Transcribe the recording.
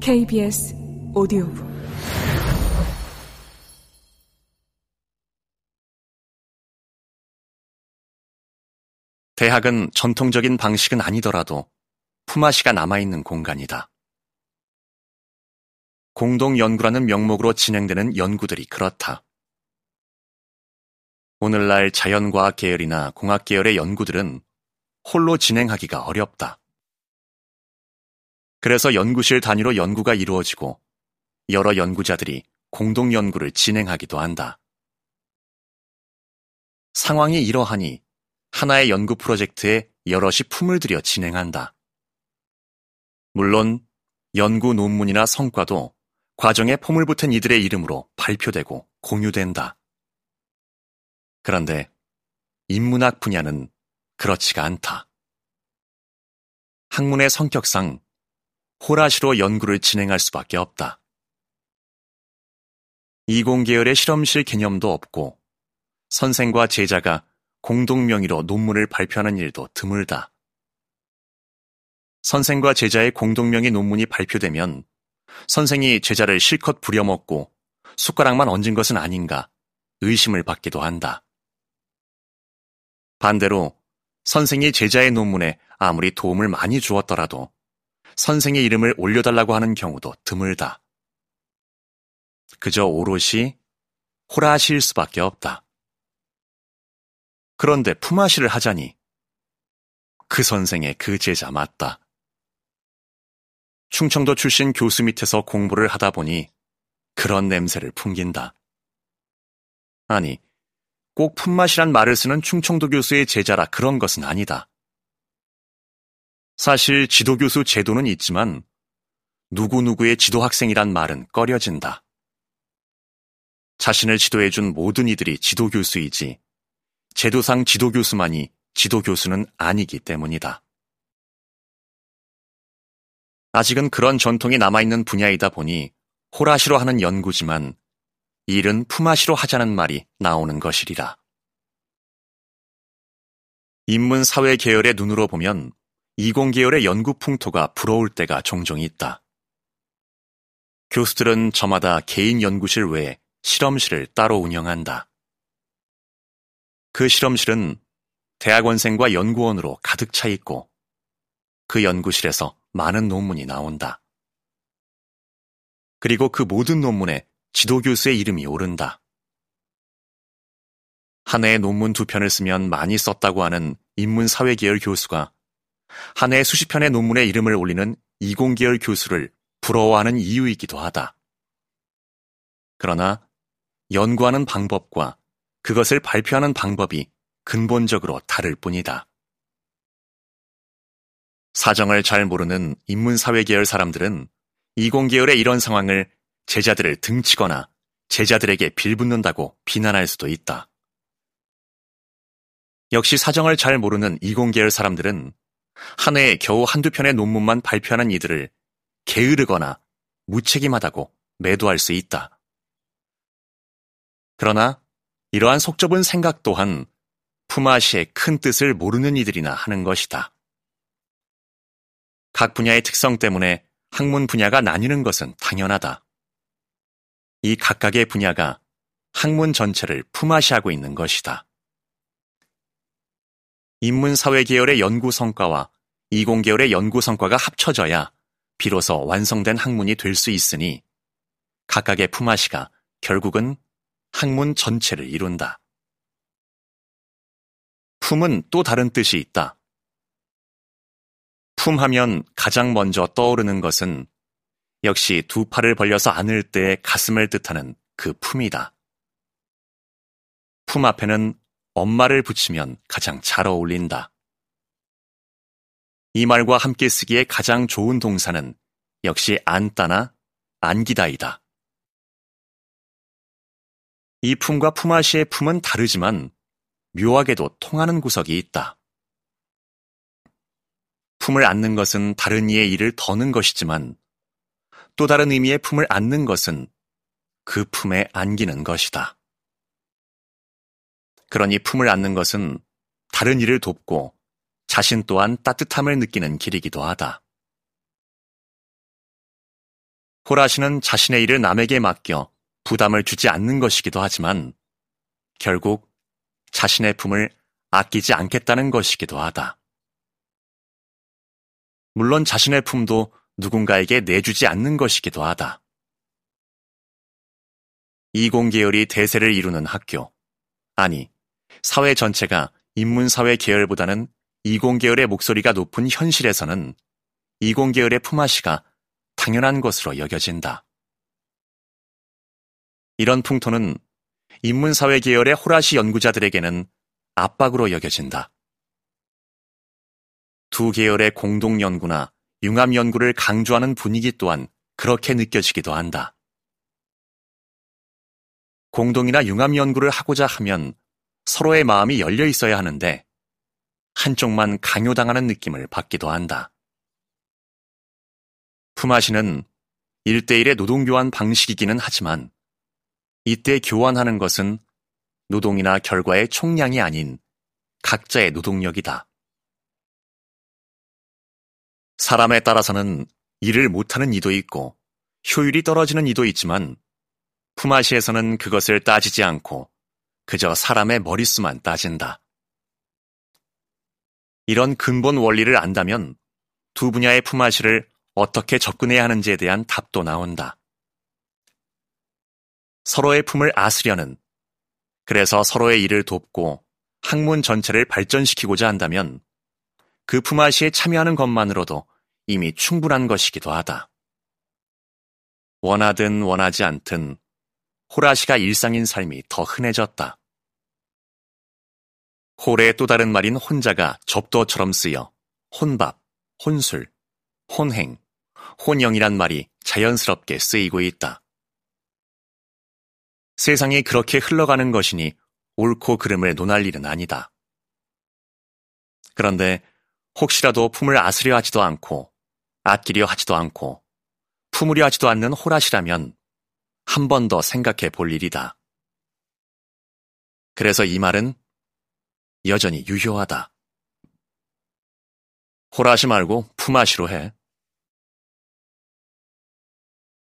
KBS 오디오북 대학은 전통적인 방식은 아니더라도 품앗이가 남아있는 공간이다. 공동연구라는 명목으로 진행되는 연구들이 그렇다. 오늘날 자연과학 계열이나 공학 계열의 연구들은 홀로 진행하기가 어렵다. 그래서 연구실 단위로 연구가 이루어지고 여러 연구자들이 공동 연구를 진행하기도 한다. 상황이 이러하니 하나의 연구 프로젝트에 여럿이 품을 들여 진행한다. 물론 연구 논문이나 성과도 과정에 폼을 붙은 이들의 이름으로 발표되고 공유된다. 그런데 인문학 분야는 그렇지가 않다. 학문의 성격상 호라시로 연구를 진행할 수밖에 없다. 이공계열의 실험실 개념도 없고 선생과 제자가 공동 명의로 논문을 발표하는 일도 드물다. 선생과 제자의 공동 명의 논문이 발표되면 선생이 제자를 실컷 부려먹고 숟가락만 얹은 것은 아닌가 의심을 받기도 한다. 반대로 선생이 제자의 논문에 아무리 도움을 많이 주었더라도 선생의 이름을 올려달라고 하는 경우도 드물다. 그저 오롯이 호라시일 수밖에 없다. 그런데 품앗이를 하자니 그 선생의 그 제자 맞다. 충청도 출신 교수 밑에서 공부를 하다 보니 그런 냄새를 풍긴다. 아니, 꼭 품맛이란 말을 쓰는 충청도 교수의 제자라 그런 것은 아니다. 사실 지도교수 제도는 있지만 누구누구의 지도학생이란 말은 꺼려진다. 자신을 지도해준 모든 이들이 지도교수이지 제도상 지도교수만이 지도교수는 아니기 때문이다. 아직은 그런 전통이 남아있는 분야이다 보니 호라시로 하는 연구지만 일은 품앗이로 하자는 말이 나오는 것이리라. 인문사회 계열의 눈으로 보면 이공계열의 연구 풍토가 부러울 때가 종종 있다. 교수들은 저마다 개인 연구실 외에 실험실을 따로 운영한다. 그 실험실은 대학원생과 연구원으로 가득 차 있고 그 연구실에서 많은 논문이 나온다. 그리고 그 모든 논문에 지도교수의 이름이 오른다. 한 해에 논문 두 편을 쓰면 많이 썼다고 하는 인문사회계열 교수가 한 해에 수십 편의 논문에 이름을 올리는 이공계열 교수를 부러워하는 이유이기도 하다. 그러나 연구하는 방법과 그것을 발표하는 방법이 근본적으로 다를 뿐이다. 사정을 잘 모르는 인문사회 계열 사람들은 이공계열의 이런 상황을 제자들을 등치거나 제자들에게 빌붙는다고 비난할 수도 있다. 역시 사정을 잘 모르는 이공계열 사람들은 한 해에 겨우 한두 편의 논문만 발표하는 이들을 게으르거나 무책임하다고 매도할 수 있다. 그러나 이러한 속 좁은 생각 또한 품앗이의 큰 뜻을 모르는 이들이나 하는 것이다. 각 분야의 특성 때문에 학문 분야가 나뉘는 것은 당연하다. 이 각각의 분야가 학문 전체를 품앗이하고 있는 것이다. 인문사회 계열의 연구 성과와 이공 계열의 연구 성과가 합쳐져야 비로소 완성된 학문이 될 수 있으니 각각의 품앗이가 결국은 학문 전체를 이룬다. 품은 또 다른 뜻이 있다. 품하면 가장 먼저 떠오르는 것은 역시 두 팔을 벌려서 안을 때 가슴을 뜻하는 그 품이다. 품 앞에는 엄마를 붙이면 가장 잘 어울린다. 이 말과 함께 쓰기에 가장 좋은 동사는 역시 안따나 안기다이다. 이 품과 품앗이의 품은 다르지만 묘하게도 통하는 구석이 있다. 품을 안는 것은 다른 이의 일을 더는 것이지만 또 다른 의미의 품을 안는 것은 그 품에 안기는 것이다. 그러니 품을 안는 것은 다른 일을 돕고 자신 또한 따뜻함을 느끼는 길이기도 하다. 호라시는 자신의 일을 남에게 맡겨 부담을 주지 않는 것이기도 하지만 결국 자신의 품을 아끼지 않겠다는 것이기도 하다. 물론 자신의 품도 누군가에게 내주지 않는 것이기도 하다. 이공계열이 대세를 이루는 학교, 아니, 사회 전체가 인문사회 계열보다는 이공계열의 목소리가 높은 현실에서는 이공계열의 품앗이가 당연한 것으로 여겨진다. 이런 풍토는 인문사회 계열의 호라시 연구자들에게는 압박으로 여겨진다. 두 계열의 공동 연구나 융합 연구를 강조하는 분위기 또한 그렇게 느껴지기도 한다. 공동이나 융합 연구를 하고자 하면 서로의 마음이 열려 있어야 하는데 한쪽만 강요당하는 느낌을 받기도 한다. 품앗이는 일대일의 노동교환 방식이기는 하지만 이때 교환하는 것은 노동이나 결과의 총량이 아닌 각자의 노동력이다. 사람에 따라서는 일을 못하는 이도 있고 효율이 떨어지는 이도 있지만 품앗이에서는 그것을 따지지 않고 그저 사람의 머릿수만 따진다. 이런 근본 원리를 안다면 두 분야의 품앗이를 어떻게 접근해야 하는지에 대한 답도 나온다. 서로의 품을 아스려는, 그래서 서로의 일을 돕고 학문 전체를 발전시키고자 한다면 그 품앗이에 참여하는 것만으로도 이미 충분한 것이기도 하다. 원하든 원하지 않든 호라시가 일상인 삶이 더 흔해졌다. 홀의 또 다른 말인 혼자가 접도처럼 쓰여 혼밥, 혼술, 혼행, 혼영이란 말이 자연스럽게 쓰이고 있다. 세상이 그렇게 흘러가는 것이니 옳고 그름을 논할 일은 아니다. 그런데 혹시라도 품을 아스려 하지도 않고 아끼려 하지도 않고 품으려 하지도 않는 호라시라면 한 번 더 생각해 볼 일이다. 그래서 이 말은 여전히 유효하다. 호라시 말고 품앗이로 해.